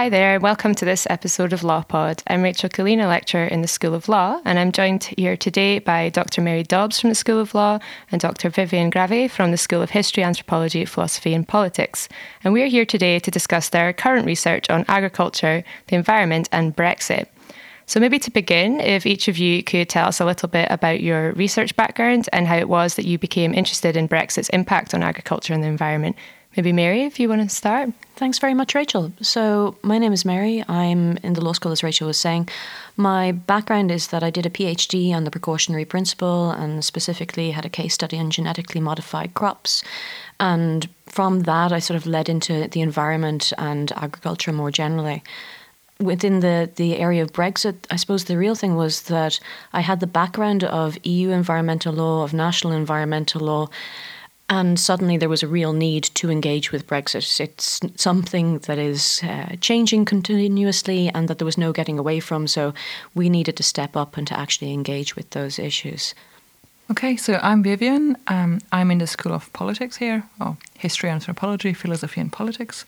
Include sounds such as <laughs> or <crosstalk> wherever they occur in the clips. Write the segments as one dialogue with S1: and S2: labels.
S1: Hi there, welcome to this episode of Law Pod. I'm Rachel Killeen, lecturer in the School of Law, and I'm joined here today by Dr. Mary Dobbs from the School of Law and Dr. Vivian Gravey from the School of History, Anthropology, Philosophy and Politics. And we're here today to discuss their current research on agriculture, the environment, and Brexit. So, maybe to begin, if each of you could tell us a little bit about your research background and how it was that you became interested in Brexit's impact on agriculture and the environment. Maybe Mary, if you want to start.
S2: Thanks very much, Rachel. So, my name is Mary. I'm in the law school, as Rachel was saying. My background is that I did a PhD on the precautionary principle and specifically had a case study on genetically modified crops. And from that, I sort of led into the environment and agriculture more generally. Within the, the area of Brexit, I suppose the real thing was that I had the background of EU environmental law, of national environmental law, and suddenly there was a real need to engage with Brexit. It's something that is uh, changing continuously and that there was no getting away from. So we needed to step up and to actually engage with those issues.
S3: Okay, so I'm Vivian. Um, I'm in the School of Politics here, or History, and Anthropology, Philosophy, and Politics.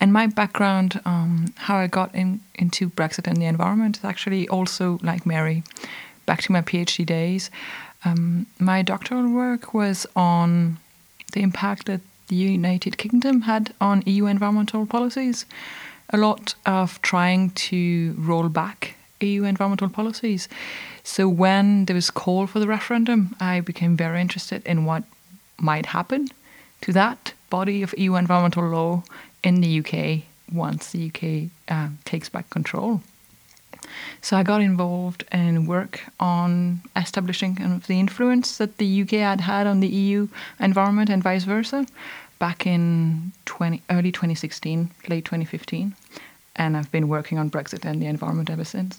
S3: And my background, um, how I got in, into Brexit and the environment, is actually also like Mary, back to my PhD days. Um, my doctoral work was on the impact that the United Kingdom had on EU environmental policies. A lot of trying to roll back EU environmental policies. So when there was call for the referendum, I became very interested in what might happen to that body of EU environmental law in the UK once the UK uh, takes back control. So I got involved in work on establishing kind of the influence that the UK had had on the EU environment and vice versa back in 20, early 2016, late 2015. And I've been working on Brexit and the environment ever since.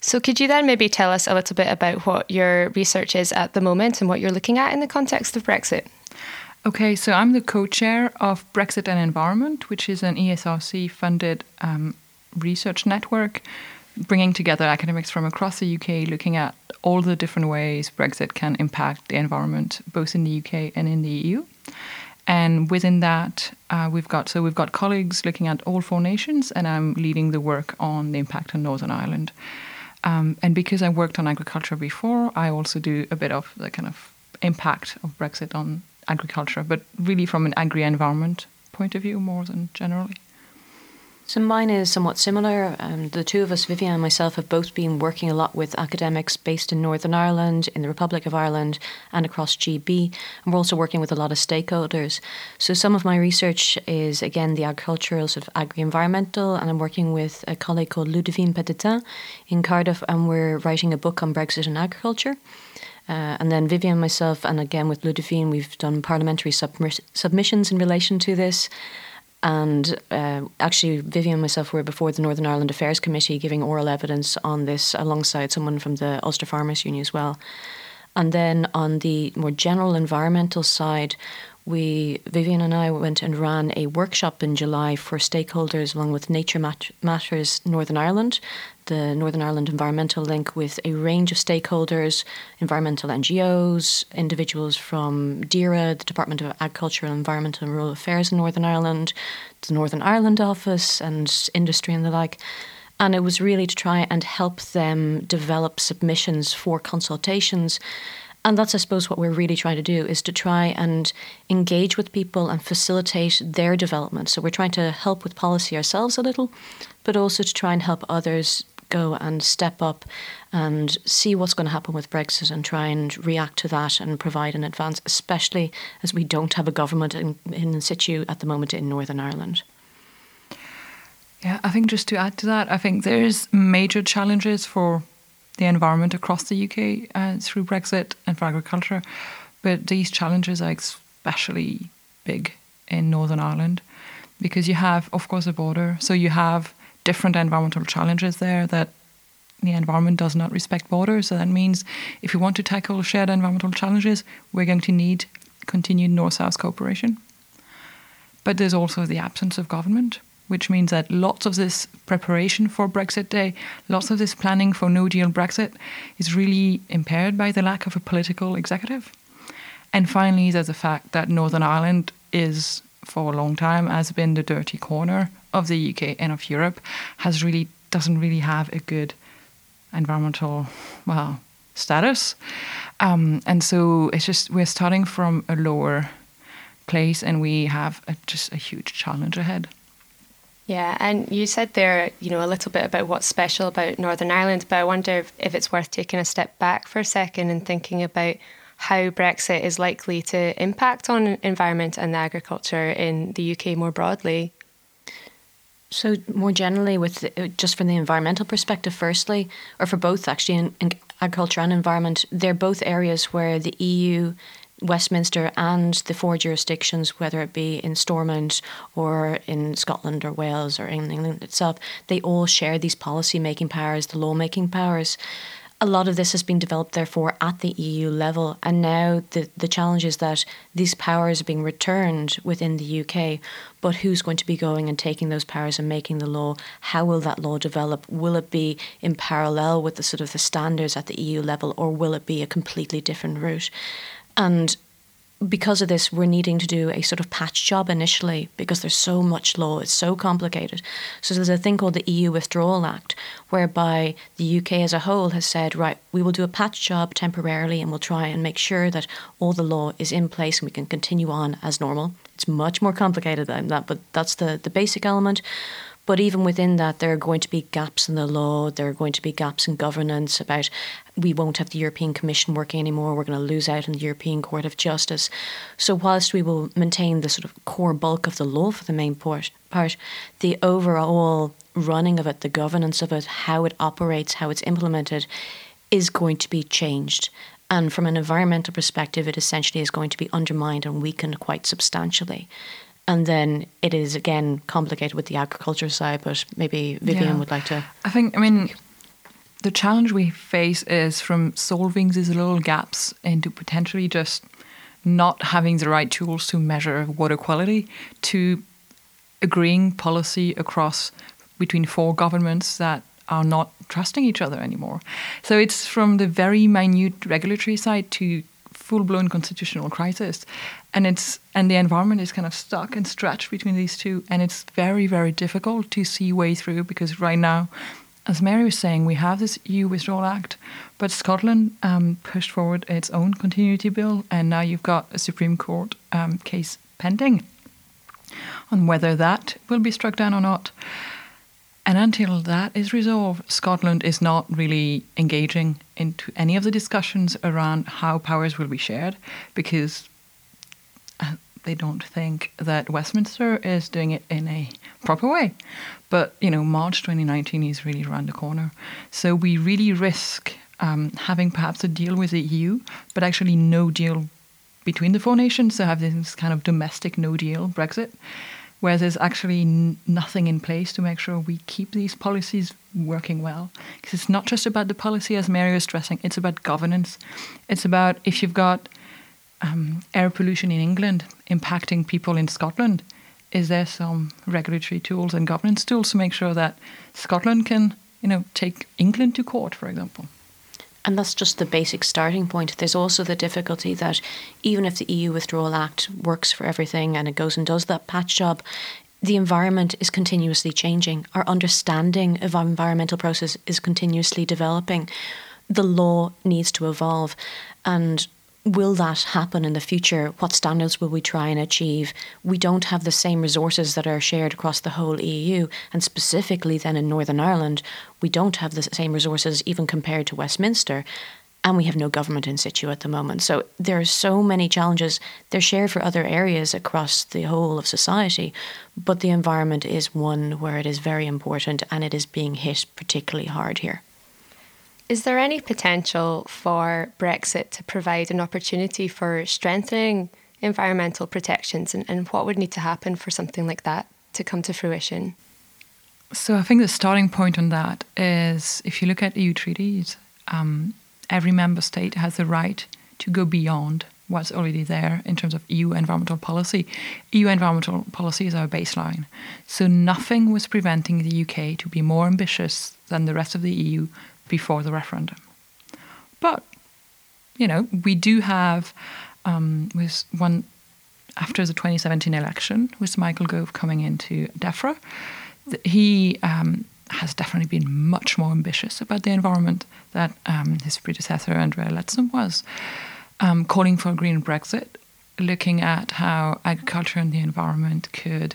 S1: So, could you then maybe tell us a little bit about what your research is at the moment and what you're looking at in the context of Brexit?
S3: Okay, so I'm the co chair of Brexit and Environment, which is an ESRC funded um, research network bringing together academics from across the UK, looking at all the different ways Brexit can impact the environment, both in the UK and in the EU. And within that, uh, we've got so we've got colleagues looking at all four nations, and I'm leading the work on the impact on Northern Ireland. Um, and because I worked on agriculture before, I also do a bit of the kind of impact of Brexit on agriculture, but really from an agri-environment point of view more than generally.
S2: So mine is somewhat similar. Um, the two of us, Vivian and myself, have both been working a lot with academics based in Northern Ireland, in the Republic of Ireland, and across GB. And we're also working with a lot of stakeholders. So some of my research is again the agricultural, sort of agri-environmental, and I'm working with a colleague called Ludivine Petetin in Cardiff, and we're writing a book on Brexit and agriculture. Uh, and then Vivian and myself, and again with Ludivine, we've done parliamentary submissions in relation to this. And uh, actually, Vivian and myself were before the Northern Ireland Affairs Committee giving oral evidence on this alongside someone from the Ulster Farmers Union as well. And then on the more general environmental side, we Vivian and I went and ran a workshop in July for stakeholders along with Nature Matters Northern Ireland, the Northern Ireland Environmental Link, with a range of stakeholders, environmental NGOs, individuals from DAERA, the Department of Agriculture, and Environmental and Rural Affairs in Northern Ireland, the Northern Ireland office, and industry and the like. And it was really to try and help them develop submissions for consultations and that's i suppose what we're really trying to do is to try and engage with people and facilitate their development so we're trying to help with policy ourselves a little but also to try and help others go and step up and see what's going to happen with brexit and try and react to that and provide in advance especially as we don't have a government in, in situ at the moment in northern ireland
S3: yeah i think just to add to that i think there's major challenges for the environment across the UK uh, through Brexit and for agriculture. But these challenges are especially big in Northern Ireland because you have, of course, a border. So you have different environmental challenges there that the environment does not respect borders. So that means if we want to tackle shared environmental challenges, we're going to need continued north south cooperation. But there's also the absence of government, which means that lots of this preparation for Brexit Day, lots of this planning for no deal Brexit is really impaired by the lack of a political executive. And finally, there's the fact that Northern Ireland is, for a long time, has been the dirty corner of the UK and of Europe, has really doesn't really have a good environmental, well, status. Um, and so it's just we're starting from a lower place, and we have a, just a huge challenge ahead.
S1: Yeah, and you said there, you know, a little bit about what's special about Northern Ireland, but I wonder if, if it's worth taking a step back for a second and thinking about how Brexit is likely to impact on environment and agriculture in the UK more broadly.
S2: So, more generally, with the, just from the environmental perspective, firstly, or for both actually, in, in agriculture and environment, they're both areas where the EU Westminster and the four jurisdictions, whether it be in Stormont or in Scotland or Wales or England itself, they all share these policy making powers, the law making powers a lot of this has been developed, therefore, at the EU level. And now the, the challenge is that these powers are being returned within the UK. But who's going to be going and taking those powers and making the law? How will that law develop? Will it be in parallel with the sort of the standards at the EU level, or will it be a completely different route? And because of this, we're needing to do a sort of patch job initially because there's so much law, it's so complicated. So there's a thing called the EU Withdrawal Act, whereby the UK as a whole has said, right, we will do a patch job temporarily and we'll try and make sure that all the law is in place and we can continue on as normal. It's much more complicated than that, but that's the, the basic element. But even within that, there are going to be gaps in the law, there are going to be gaps in governance about we won't have the European Commission working anymore, we're going to lose out on the European Court of Justice. So, whilst we will maintain the sort of core bulk of the law for the main part, part the overall running of it, the governance of it, how it operates, how it's implemented, is going to be changed. And from an environmental perspective, it essentially is going to be undermined and weakened quite substantially. And then it is again complicated with the agriculture side, but maybe Vivian yeah. would like to.
S3: I think, I mean, the challenge we face is from solving these little gaps into potentially just not having the right tools to measure water quality to agreeing policy across between four governments that are not trusting each other anymore. So it's from the very minute regulatory side to full blown constitutional crisis, and it's and the environment is kind of stuck and stretched between these two, and it's very very difficult to see way through because right now. As Mary was saying, we have this EU Withdrawal Act, but Scotland um, pushed forward its own continuity bill, and now you've got a Supreme Court um, case pending on whether that will be struck down or not. And until that is resolved, Scotland is not really engaging into any of the discussions around how powers will be shared because they don't think that Westminster is doing it in a proper way. But, you know, March 2019 is really around the corner. So we really risk um, having perhaps a deal with the EU, but actually no deal between the four nations. So have this kind of domestic no deal Brexit where there's actually n- nothing in place to make sure we keep these policies working well. Because it's not just about the policy, as Mary was stressing, it's about governance. It's about if you've got um, air pollution in England impacting people in Scotland, is there some regulatory tools and governance tools to make sure that Scotland can, you know, take England to court, for example?
S2: And that's just the basic starting point. There's also the difficulty that even if the EU Withdrawal Act works for everything and it goes and does that patch job, the environment is continuously changing. Our understanding of our environmental process is continuously developing. The law needs to evolve. And will that happen in the future? What standards will we try and achieve? We don't have the same resources that are shared across the whole EU, and specifically then in Northern Ireland, we don't have the same resources even compared to Westminster. And we have no government in situ at the moment. So there are so many challenges. They're shared for other areas across the whole of society, but the environment is one where it is very important and it is being hit particularly hard here.
S1: Is there any potential for Brexit to provide an opportunity for strengthening environmental protections, and, and what would need to happen for something like that to come to fruition?
S3: So I think the starting point on that is if you look at EU treaties, um, every member state has the right to go beyond what's already there in terms of EU environmental policy. EU environmental policy is our baseline. So nothing was preventing the UK to be more ambitious than the rest of the EU before the referendum. But, you know, we do have, um, with one after the 2017 election, with Michael Gove coming into DEFRA, he um, has definitely been much more ambitious about the environment that um, his predecessor, Andrea Leadsom, was, um, calling for a green Brexit, looking at how agriculture and the environment could,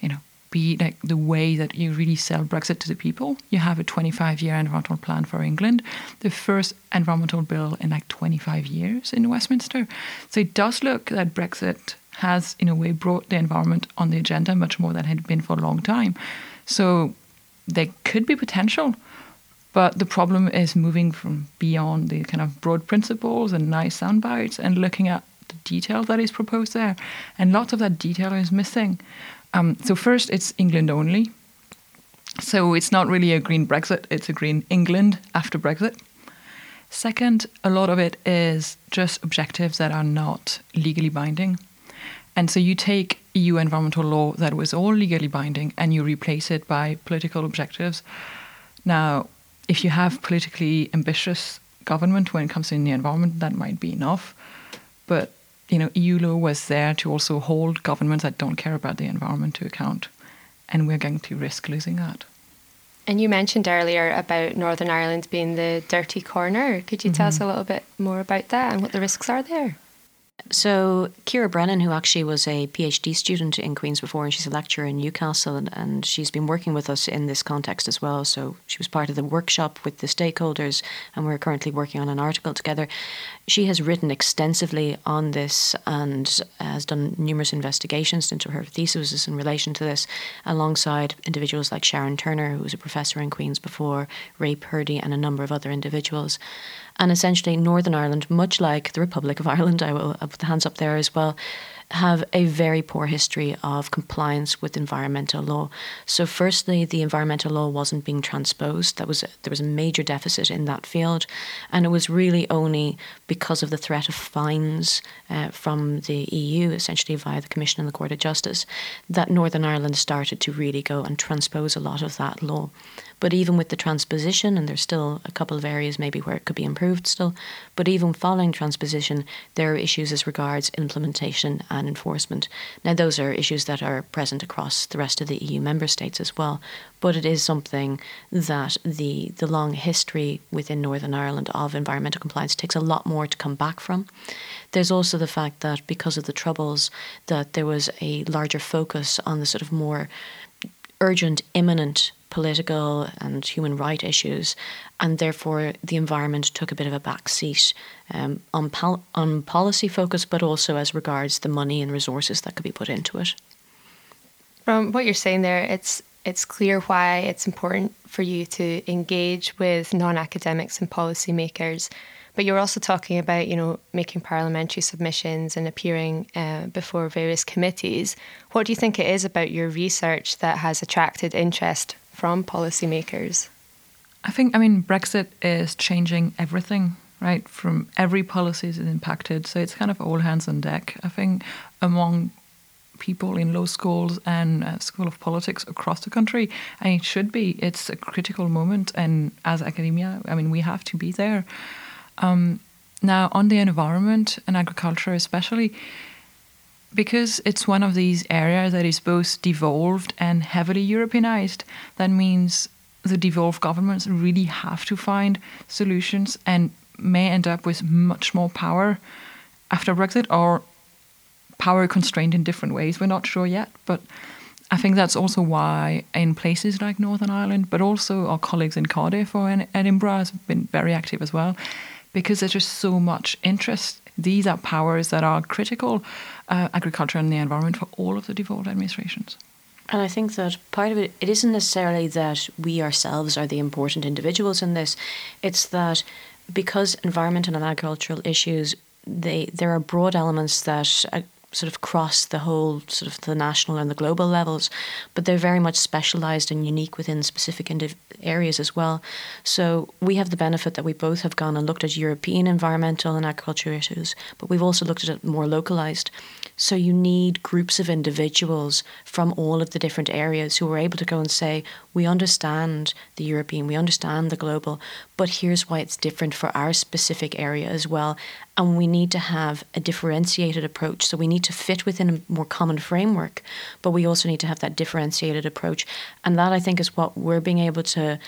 S3: you know, be like the way that you really sell Brexit to the people. You have a 25 year environmental plan for England, the first environmental bill in like 25 years in Westminster. So it does look that Brexit has, in a way, brought the environment on the agenda much more than it had been for a long time. So there could be potential, but the problem is moving from beyond the kind of broad principles and nice sound bites and looking at the detail that is proposed there. And lots of that detail is missing. Um, so, first, it's England only. So, it's not really a green Brexit, it's a green England after Brexit. Second, a lot of it is just objectives that are not legally binding. And so you take EU environmental law that was all legally binding and you replace it by political objectives. Now, if you have politically ambitious government when it comes to the environment, that might be enough. But you know, EU law was there to also hold governments that don't care about the environment to account, and we're going to risk losing that.
S1: And you mentioned earlier about Northern Ireland being the dirty corner. Could you mm-hmm. tell us a little bit more about that and what the risks are there?
S2: So, Ciara Brennan, who actually was a PhD student in Queen's before, and she's a lecturer in Newcastle, and, and, she's been working with us in this context as well. So, she was part of the workshop with the stakeholders, and we're currently working on an article together. She has written extensively on this and has done numerous investigations into her thesis in relation to this, alongside individuals like Sharon Turner, who was a professor in Queen's before, Ray Purdy, and a number of other individuals. And essentially, Northern Ireland, much like the Republic of Ireland, I will put the hands up there as well, have a very poor history of compliance with environmental law. So, firstly, the environmental law wasn't being transposed. That was a, there was a major deficit in that field, and it was really only because of the threat of fines uh, from the EU, essentially via the Commission and the Court of Justice, that Northern Ireland started to really go and transpose a lot of that law. But even with the transposition, and there's still a couple of areas maybe where it could be improved still, but even following transposition, there are issues as regards implementation and enforcement. Now, those are issues that are present across the rest of the EU member states as well, but it is something that the, the long history within Northern Ireland of environmental compliance takes a lot more to come back from. There's also the fact that because of the troubles, that there was a larger focus on the sort of more urgent, imminent political and human right issues, and therefore the environment took a bit of a back seat um, on, pol- on policy focus, but also as regards the money and resources that could be put into it.
S1: From what you're saying there, it's it's clear why it's important for you to engage with non-academics and policymakers but you're also talking about, you know, making parliamentary submissions and appearing uh, before various committees. What do you think it is about your research that has attracted interest from policymakers?
S3: I think, I mean, Brexit is changing everything, right? From every policy is impacted. So it's kind of all hands on deck. I think among people in law schools and uh, school of politics across the country, and it should be. It's a critical moment, and as academia, I mean, we have to be there. Um, now, on the environment and agriculture, especially, because it's one of these areas that is both devolved and heavily Europeanized, that means the devolved governments really have to find solutions and may end up with much more power after Brexit or power constrained in different ways. We're not sure yet, but I think that's also why in places like Northern Ireland, but also our colleagues in Cardiff or Edinburgh have been very active as well because there's just so much interest. These are powers that are critical, uh, agriculture and the environment, for all of the devolved administrations.
S2: And I think that part of it, it isn't necessarily that we ourselves are the important individuals in this. It's that because environmental and agricultural issues, they there are broad elements that uh, sort of cross the whole sort of the national and the global levels, but they're very much specialized and unique within specific indiv- areas as well. So we have the benefit that we both have gone and looked at European environmental and agriculture issues, but we've also looked at it more localized. So you need groups of individuals from all of the different areas who are able to go and say, we understand the European, we understand the global, but here's why it's different for our specific area as well. And we need to have a differentiated approach. So we need to fit within a more common framework, but we also need to have that differentiated approach. And that I think is what we're being able to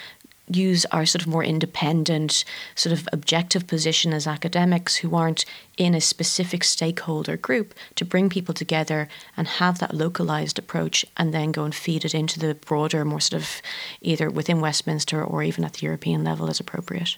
S2: use our sort of more independent, sort of objective position as academics who aren't in a specific stakeholder group to bring people together and have that localized approach and then go and feed it into the broader, more sort of either within Westminster or even at the European level as appropriate.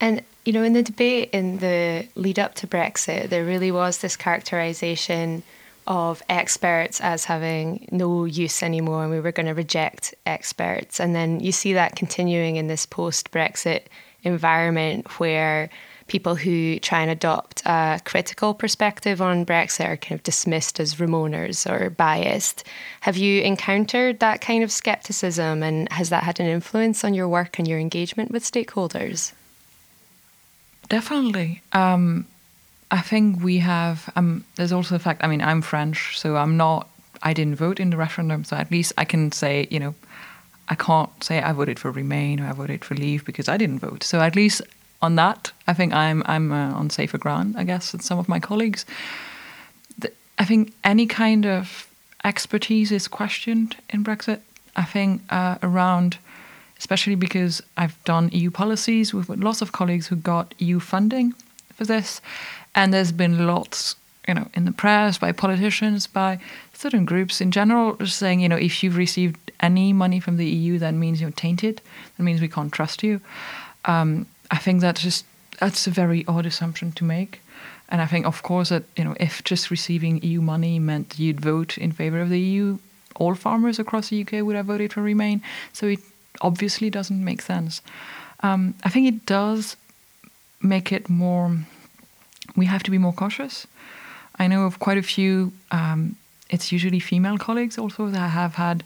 S1: And, you know, in the debate in the lead up to Brexit, there really was this characterization of experts as having no use anymore and we were going to reject experts. And then you see that continuing in this post Brexit environment where people who try and adopt a critical perspective on Brexit are kind of dismissed as Remoaners or biased. Have you encountered that kind of skepticism and has that had an influence on your work and your engagement with stakeholders?
S3: Definitely. Um, I think we have. Um, there's also the fact. I mean, I'm French, so I'm not. I didn't vote in the referendum, so at least I can say, you know, I can't say I voted for Remain or I voted for Leave because I didn't vote. So at least on that, I think I'm I'm uh, on safer ground. I guess than some of my colleagues. The, I think any kind of expertise is questioned in Brexit. I think uh, around, especially because I've done EU policies with, with lots of colleagues who got EU funding for this, and there's been lots, you know, in the press, by politicians, by certain groups in general, just saying, you know, if you've received any money from the EU, that means you're tainted. That means we can't trust you. Um, I think that's just that's a very odd assumption to make. And I think, of course, that you know, if just receiving EU money meant you'd vote in favor of the EU, all farmers across the UK would have voted for Remain. So it obviously doesn't make sense. Um, I think it does make it more we have to be more cautious. I know of quite a few, um, it's usually female colleagues also that have had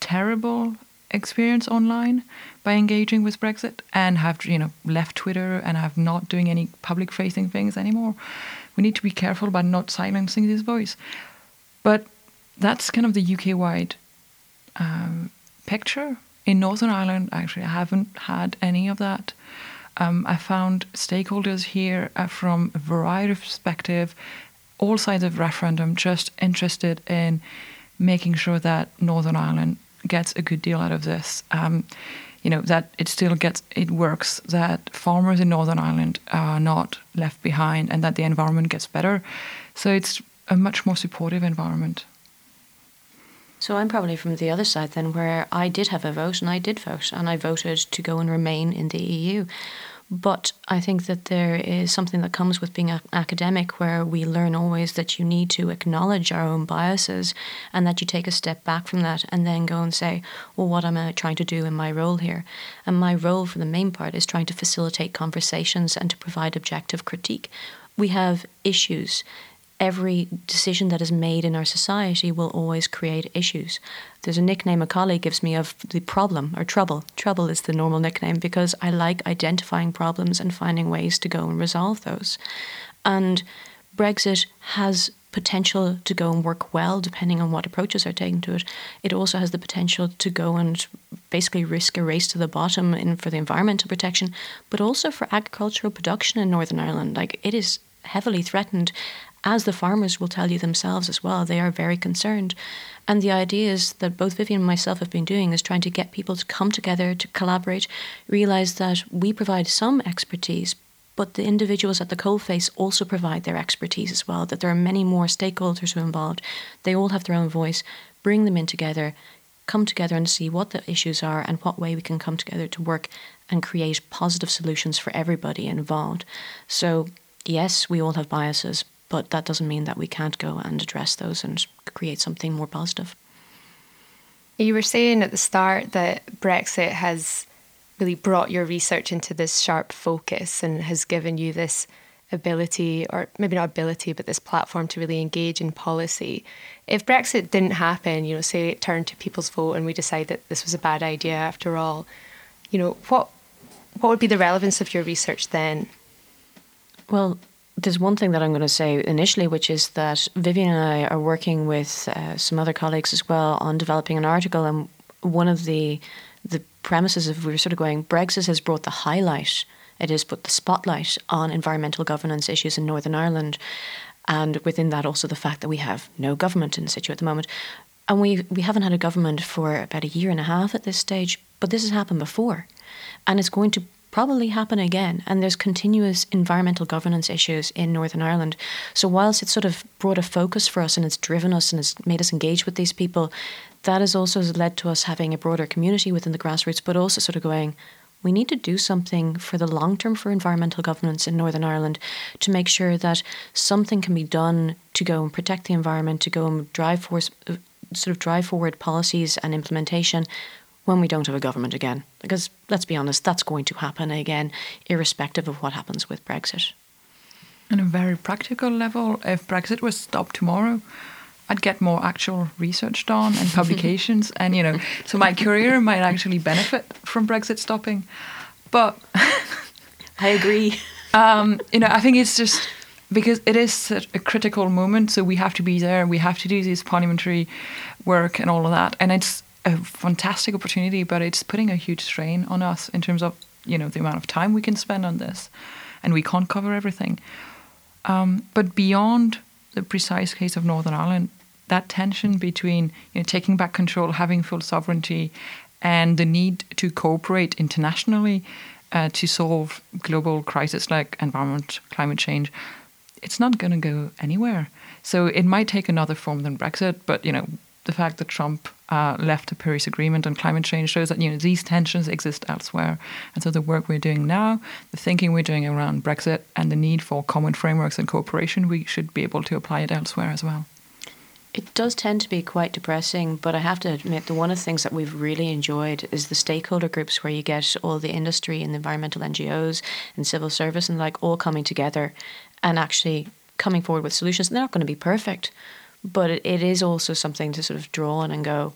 S3: terrible experience online by engaging with Brexit and have you know left Twitter and have not doing any public facing things anymore. We need to be careful about not silencing this voice. But that's kind of the UK wide um, picture. In Northern Ireland, actually, I haven't had any of that um, I found stakeholders here uh, from a variety of perspective, all sides of referendum, just interested in making sure that Northern Ireland gets a good deal out of this. Um, you know that it still gets it works. That farmers in Northern Ireland are not left behind, and that the environment gets better. So it's a much more supportive environment.
S2: So I'm probably from the other side then, where I did have a vote and I did vote and I voted to go and remain in the EU. But I think that there is something that comes with being an academic where we learn always that you need to acknowledge our own biases and that you take a step back from that and then go and say, well, what am I trying to do in my role here? And my role for the main part is trying to facilitate conversations and to provide objective critique. We have issues every decision that is made in our society will always create issues. There's a nickname a colleague gives me of the problem or trouble. Trouble is the normal nickname because I like identifying problems and finding ways to go and resolve those. And Brexit has potential to go and work well depending on what approaches are taken to it. It also has the potential to go and basically risk a race to the bottom in for the environmental protection, but also for agricultural production in Northern Ireland. Like it is heavily threatened as the farmers will tell you themselves as well, they are very concerned. And the idea is that both Vivian and myself have been doing is trying to get people to come together, to collaborate, realize that we provide some expertise, but the individuals at the coalface also provide their expertise as well, that there are many more stakeholders who are involved. They all have their own voice. Bring them in together, come together and see what the issues are and what way we can come together to work and create positive solutions for everybody involved. So, yes, we all have biases, but that doesn't mean that we can't go and address those and create something more positive.
S1: You were saying at the start that Brexit has really brought your research into this sharp focus and has given you this ability, or maybe not ability, but this platform to really engage in policy. If Brexit didn't happen, you know, say it turned to people's vote and we decide that this was a bad idea after all, you know, what what would be the relevance of your research then?
S2: Well, there's one thing that I'm going to say initially, which is that Vivian and I are working with uh, some other colleagues as well on developing an article, and one of the the premises of we were sort of going Brexit has brought the highlight, it has put the spotlight on environmental governance issues in Northern Ireland, and within that also the fact that we have no government in situ at the moment, and we we haven't had a government for about a year and a half at this stage, but this has happened before, and it's going to probably happen again. And there's continuous environmental governance issues in Northern Ireland. So, whilst it's sort of brought a focus for us and it's driven us and it's made us engage with these people, that has also led to us having a broader community within the grassroots, but also sort of going, we need to do something for the long term for environmental governance in Northern Ireland to make sure that something can be done to go and protect the environment, to go and drive force, uh, sort of drive forward policies and implementation when we don't have a government again. Because let's be honest, that's going to happen again, irrespective of what happens with Brexit.
S3: On a very practical level, if Brexit was stopped tomorrow, I'd get more actual research done and <laughs> publications, and you know, so my career might actually benefit from Brexit stopping. But <laughs>
S2: I agree. <laughs>
S3: Um, you know, I think it's just because it is such a critical moment, so we have to be there. We have to do this parliamentary work and all of that, and it's a fantastic opportunity, but it's putting a huge strain on us in terms of you know the amount of time we can spend on this, and we can't cover everything. Um, but beyond the precise case of Northern Ireland, that tension between you know, taking back control, having full sovereignty, and the need to cooperate internationally uh, to solve global crises like environment, climate change, it's not going to go anywhere. So it might take another form than Brexit, but you know the fact that Trump uh, left the Paris Agreement on climate change shows that you know these tensions exist elsewhere, and so the work we're doing now, the thinking we're doing around Brexit, and the need for common frameworks and cooperation, we should be able to apply it elsewhere as well.
S2: It does tend to be quite depressing, but I have to admit, the one of the things that we've really enjoyed is the stakeholder groups where you get all the industry and the environmental NGOs and civil service and like all coming together and actually coming forward with solutions. They're not going to be perfect, but it, it is also something to sort of draw on and go,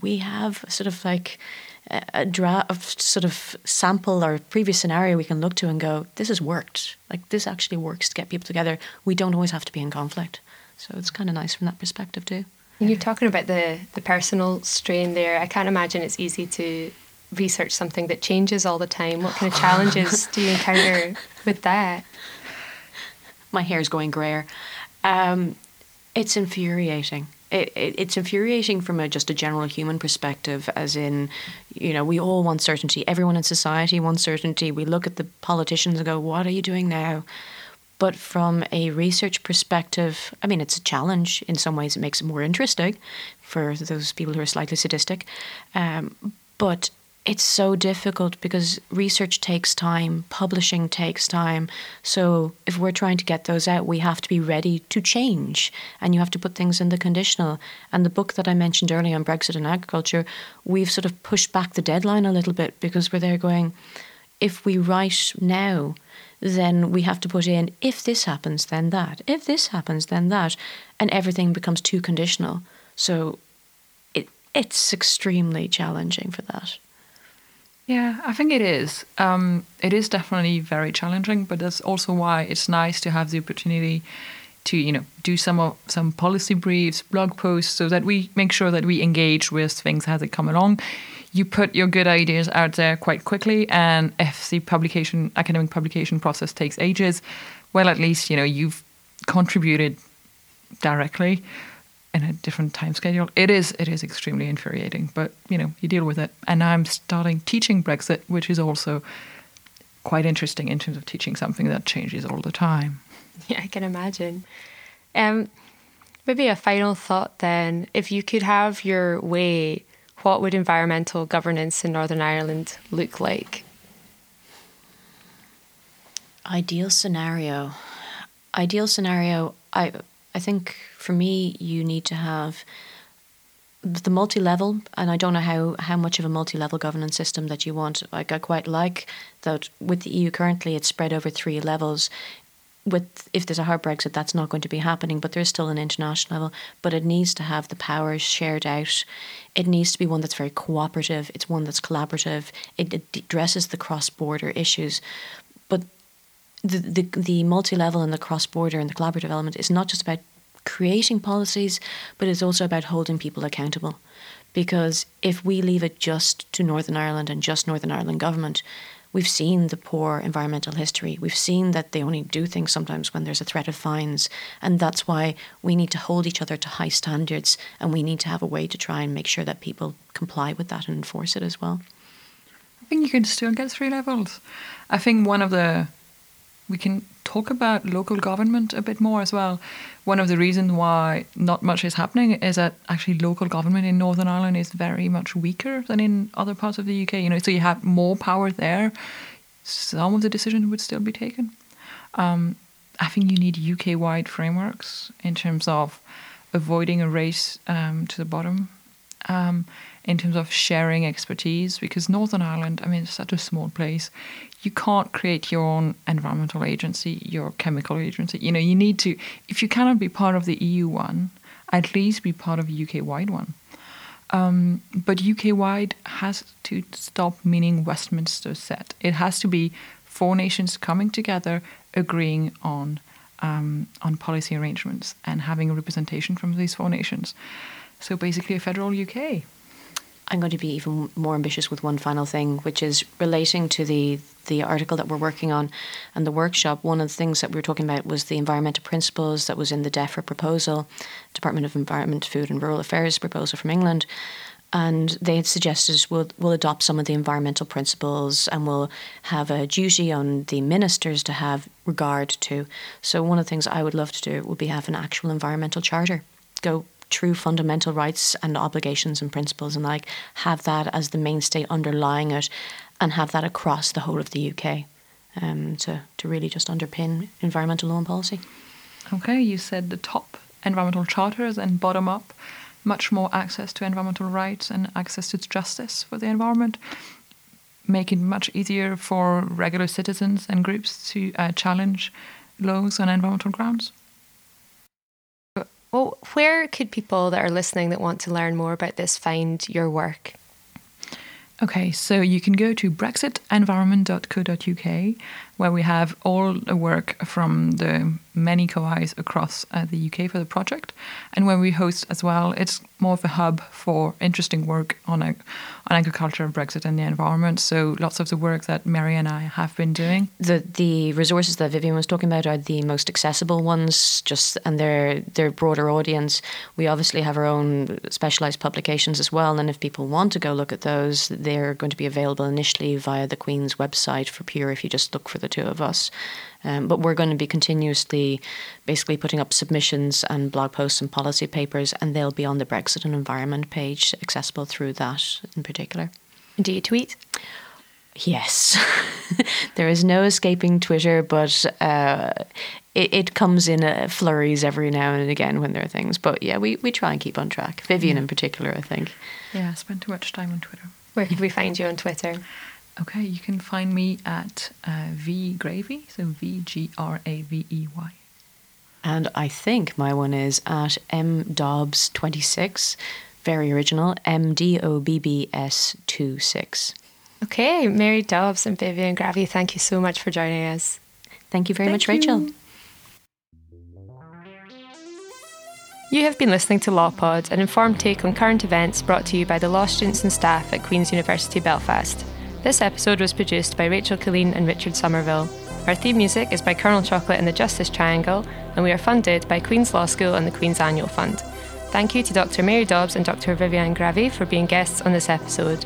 S2: we have sort of like a, draft sort of sample or previous scenario we can look to and go, this has worked. Like this actually works to get people together. We don't always have to be in conflict. So it's kind of nice from that perspective too.
S1: You're talking about the, the personal strain there. I can't imagine it's easy to research something that changes all the time. What kind of challenges do you encounter <laughs> with that?
S2: My hair's going grayer. Um, it's infuriating. It, it, it's infuriating from a, just a general human perspective, as in, you know, we all want certainty. Everyone in society wants certainty. We look at the politicians and go, what are you doing now? But from a research perspective, I mean, it's a challenge. In some ways, it makes it more interesting for those people who are slightly sadistic. Um, but it's so difficult because research takes time, publishing takes time. So if we're trying to get those out, we have to be ready to change and you have to put things in the conditional. And the book that I mentioned earlier on Brexit and agriculture, we've sort of pushed back the deadline a little bit because we're there going, if we write now, then we have to put in if this happens, then that. If this happens, then that. And everything becomes too conditional. So it it's extremely challenging for that.
S3: Yeah, I think it is. Um, it is definitely very challenging, but that's also why it's nice to have the opportunity to you know do some of some policy briefs, blog posts, so that we make sure that we engage with things as they come along you put your good ideas out there quite quickly, and if the publication academic publication process takes ages, well, at least you know you've contributed directly in a different time schedule. It is it is extremely infuriating, but you know you deal with it. And I'm starting teaching Brexit, which is also quite interesting in terms of teaching something that changes all the time. <laughs>
S1: Yeah, I can imagine. Um, maybe a final thought then: if you could have your way what would environmental governance in Northern Ireland look like?
S2: Ideal scenario. Ideal scenario, I I think for me you need to have the multi-level and I don't know how, how much of a multi-level governance system that you want. Like I quite like that with the EU currently it's spread over three levels. with if there's a hard Brexit, that's not going to be happening. But there's still an international level. But it needs to have the powers shared out. It needs to be one that's very cooperative. It's one that's collaborative. It, addresses the cross-border issues. But the the, the multi-level and the cross-border and the collaborative element is not just about creating policies, but it's also about holding people accountable. Because if we leave it just to Northern Ireland and just Northern Ireland government, we've seen the poor environmental history. We've seen that they only do things sometimes when there's a threat of fines. And that's why we need to hold each other to high standards and we need to have a way to try and make sure that people comply with that and enforce it as well.
S3: I think you can still get three levels. I think one of the we can talk about local government a bit more as well. One of the reasons why not much is happening is that actually local government in Northern Ireland is very much weaker than in other parts of the UK. You know, so you have more power there. Some of the decisions would still be taken. Um, I think you need UK-wide frameworks in terms of avoiding a race um, to the bottom. Um, in terms of sharing expertise because Northern Ireland, I mean, it's such a small place you can't create your own environmental agency, your chemical agency. You know, you need to, if you cannot be part of the EU one, at least be part of a UK wide one. Um, but UK wide has to stop meaning Westminster set. It has to be four nations coming together, agreeing on um, on policy arrangements and having a representation from these four nations. So basically, a federal UK.
S2: I'm going to be even more ambitious with one final thing, which is relating to the the article that we're working on and the workshop. One of the things that we were talking about was the environmental principles that was in the DEFRA proposal, Department of Environment, Food and Rural Affairs proposal from England. And they had suggested we'll, we'll adopt some of the environmental principles and we'll have a duty on the ministers to have regard to. So, one of the things I would love to do would be have an actual environmental charter. Go true fundamental rights and obligations and principles and like have that as the mainstay underlying it and have that across the whole of the UK um, to, to really just underpin environmental law and policy.
S3: Okay, you said the top environmental charters and bottom up, much more access to environmental rights and access to justice for the environment, make it much easier for regular citizens and groups to uh, challenge laws on environmental grounds.
S1: Well, where could people that are listening that want to learn more about this find your work?
S3: Okay, so you can go to brexitenvironment.co.uk where we have all the work from the many COIs across uh, the UK for the project, and where we host as well. It's more of a hub for interesting work on a, on agriculture, Brexit, and the environment. So lots of the work that Mary and I have been doing.
S2: The the resources that Vivian was talking about are the most accessible ones, just and they're they're broader audience. We obviously have our own specialised publications as well, and if people want to go look at those, they're going to be available initially via the Queen's website for Pure. If you just look for the two of us. Um, but we're going to be continuously basically putting up submissions and blog posts and policy papers, and they'll be on the Brexit and Environment page, accessible through that in particular.
S1: Do you tweet?
S2: Yes. <laughs> there is no escaping Twitter, but uh, it, it, comes in uh, flurries every now and again when there are things. But yeah, we, we try and keep on track. Vivian, in particular, I think.
S3: Yeah, I spend too much time on Twitter.
S1: Where can we find you on Twitter?
S3: Okay, you can find me at uh, V Gravey, so V G R A V E Y.
S2: And I think my one is at M Dobbs twenty six, very original. M D O B B S two six.
S1: Okay, Mary Dobbs and Vivian Gravey, thank you so much for joining us.
S2: Thank you very thank much, you. Rachel.
S1: You have been listening to LawPod, an informed take on current events brought to you by the law students and staff at Queen's University Belfast. This episode was produced by Rachel Killeen and Richard Somerville. Our theme music is by Colonel Chocolate and the Justice Triangle, and we are funded by Queen's Law School and the Queen's Annual Fund. Thank you to Dr. Mary Dobbs and Dr. Vivian Gravey for being guests on this episode.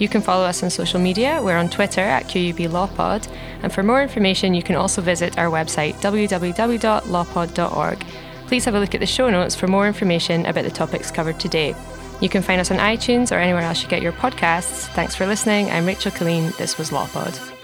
S1: You can follow us on social media. We're on Twitter at QUB Lawpod, and for more information, you can also visit our website www.lawpod.org. Please have a look at the show notes for more information about the topics covered today. You can find us on iTunes or anywhere else you get your podcasts. Thanks for listening. I'm Rachel Killeen. This was LawPod.